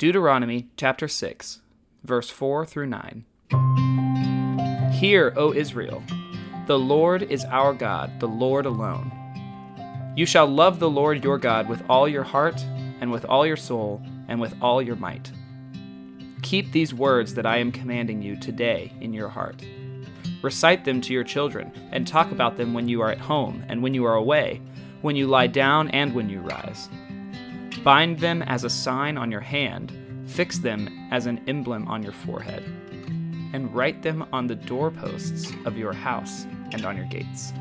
Deuteronomy chapter 6, verse 4 through 9. Hear, O Israel, the Lord is our God, the Lord alone. You shall love the Lord your God with all your heart, and with all your soul, and with all your might. Keep these words that I am commanding you today in your heart. Recite them to your children, and talk about them when you are at home and when you are away, when you lie down and when you rise. Bind them as a sign on your hand, fix them as an emblem on your forehead, and write them on the doorposts of your house and on your gates.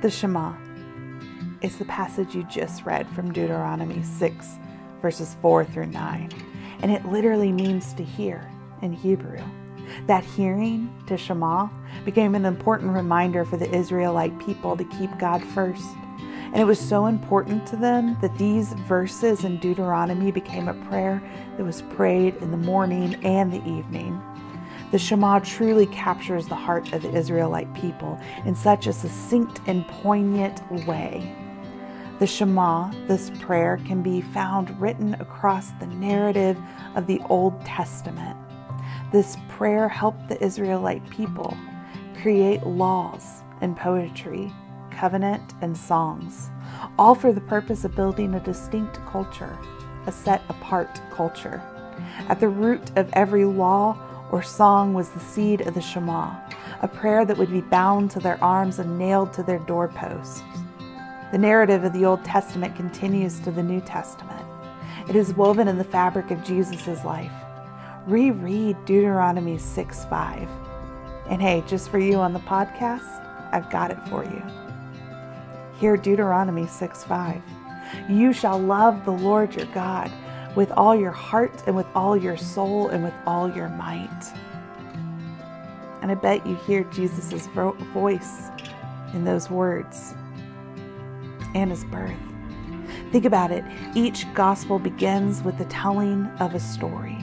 The Shema is the passage you just read from Deuteronomy 6, verses 4 through 9. And it literally means to hear in Hebrew. That hearing to Shema became an important reminder for the Israelite people to keep God first. And it was so important to them that these verses in Deuteronomy became a prayer that was prayed in the morning and the evening. The Shema truly captures the heart of the Israelite people in such a succinct and poignant way. The Shema, this prayer, can be found written across the narrative of the Old Testament. This prayer helped the Israelite people create laws and poetry, covenant and songs, all for the purpose of building a distinct culture, a set apart culture. At the root of every law or song was the seed of the Shema, a prayer that would be bound to their arms and nailed to their doorposts. The narrative of the Old Testament continues to the New Testament. It is woven in the fabric of Jesus' life. Reread Deuteronomy 6 5. And hey, just for you on the podcast, I've got it for you. Hear Deuteronomy 6 5. You shall love the Lord your God with all your heart and with all your soul and with all your might. And I bet you hear Jesus' voice in those words and his birth. Think about it. Each gospel begins with the telling of a story.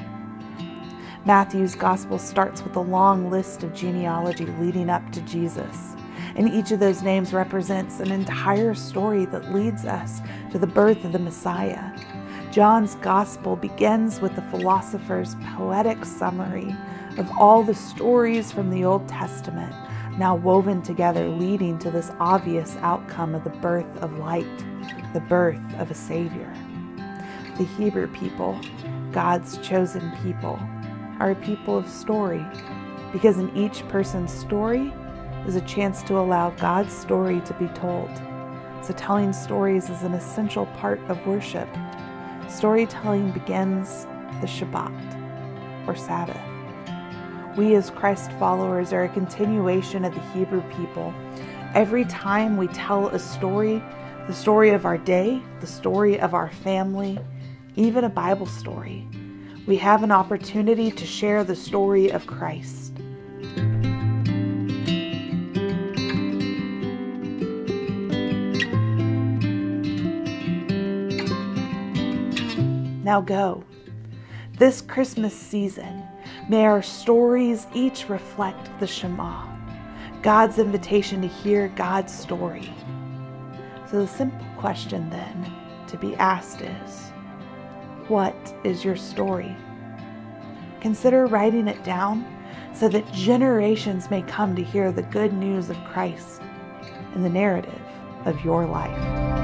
Matthew's gospel starts with a long list of genealogy leading up to Jesus. And each of those names represents an entire story that leads us to the birth of the Messiah. John's gospel begins with the philosopher's poetic summary of all the stories from the Old Testament, now woven together, leading to this obvious outcome of the birth of light, the birth of a Savior. The Hebrew people, God's chosen people, are a people of story, because in each person's story is a chance to allow God's story to be told. So, telling stories is an essential part of worship. Storytelling begins the Shabbat, or Sabbath. We, as Christ followers, are a continuation of the Hebrew people. Every time we tell a story, the story of our day, the story of our family, even a Bible story, we have an opportunity to share the story of Christ. Now go. This Christmas season, may our stories each reflect the Shema, God's invitation to hear God's story. So, the simple question then to be asked is What is your story? Consider writing it down so that generations may come to hear the good news of Christ and the narrative of your life.